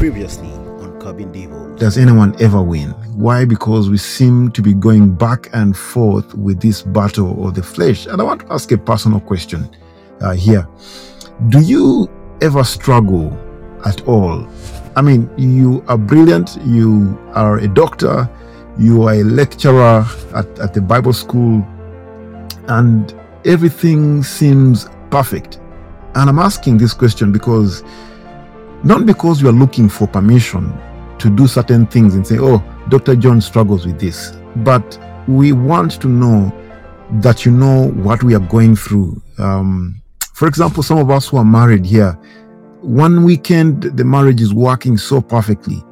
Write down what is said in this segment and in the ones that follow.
Previously on Devils. Does anyone ever win? Why? Because we seem to be going back and forth with this battle of the flesh. And I want to ask a personal question uh, here. Do you ever struggle at all? I mean, you are brilliant, you are a doctor, you are a lecturer at, at the Bible school, and everything seems perfect. And I'm asking this question because not because you are looking for permission to do certain things and say, oh, Dr. John struggles with this, but we want to know that you know what we are going through. Um, for example, some of us who are married here, one weekend the marriage is working so perfectly,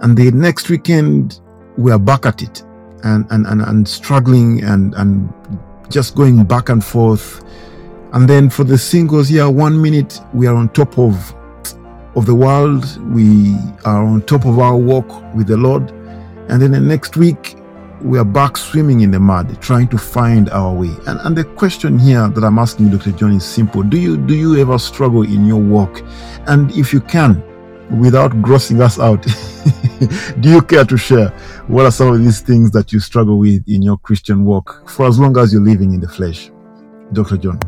and the next weekend we are back at it and, and, and, and struggling and, and just going back and forth. And then for the singles here, one minute we are on top of of the world. We are on top of our walk with the Lord. And then the next week, we are back swimming in the mud, trying to find our way. And, and the question here that I'm asking Dr. John, is simple. Do you do you ever struggle in your walk? And if you can, without grossing us out, do you care to share what are some of these things that you struggle with in your Christian walk for as long as you're living in the flesh? Dr. John.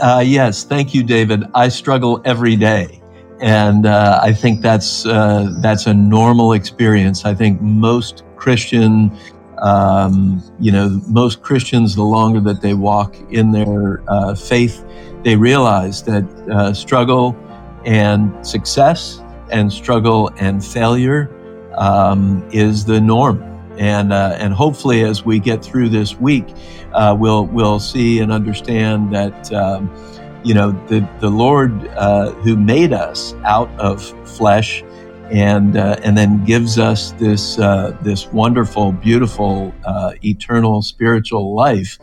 Uh, yes, thank you, David. I struggle every day and uh, I think that's uh, that's a normal experience. I think most Christian, um, you know, most Christians, the longer that they walk in their uh, faith, they realize that uh, struggle and success and struggle and failure um, is the norm. And, uh, and hopefully, as we get through this week, uh, we'll, we'll see and understand that um, you know, the, the Lord uh, who made us out of flesh and, uh, and then gives us this, uh, this wonderful, beautiful, uh, eternal spiritual life,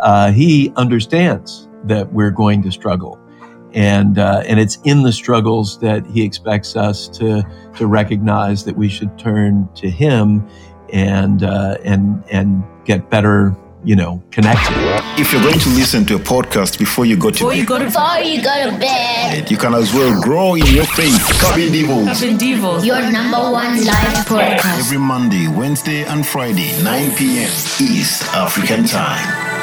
uh, he understands that we're going to struggle. And, uh, and it's in the struggles that he expects us to, to recognize that we should turn to him and, and, and get better you know, connected. If you're going to listen to a podcast before you go to before bed, you go to Before you go to bed, you can as well grow in your faith. Cabin Devils. Cabin Devils. your number one live podcast. Every Monday, Wednesday, and Friday, 9 p.m. East African Time.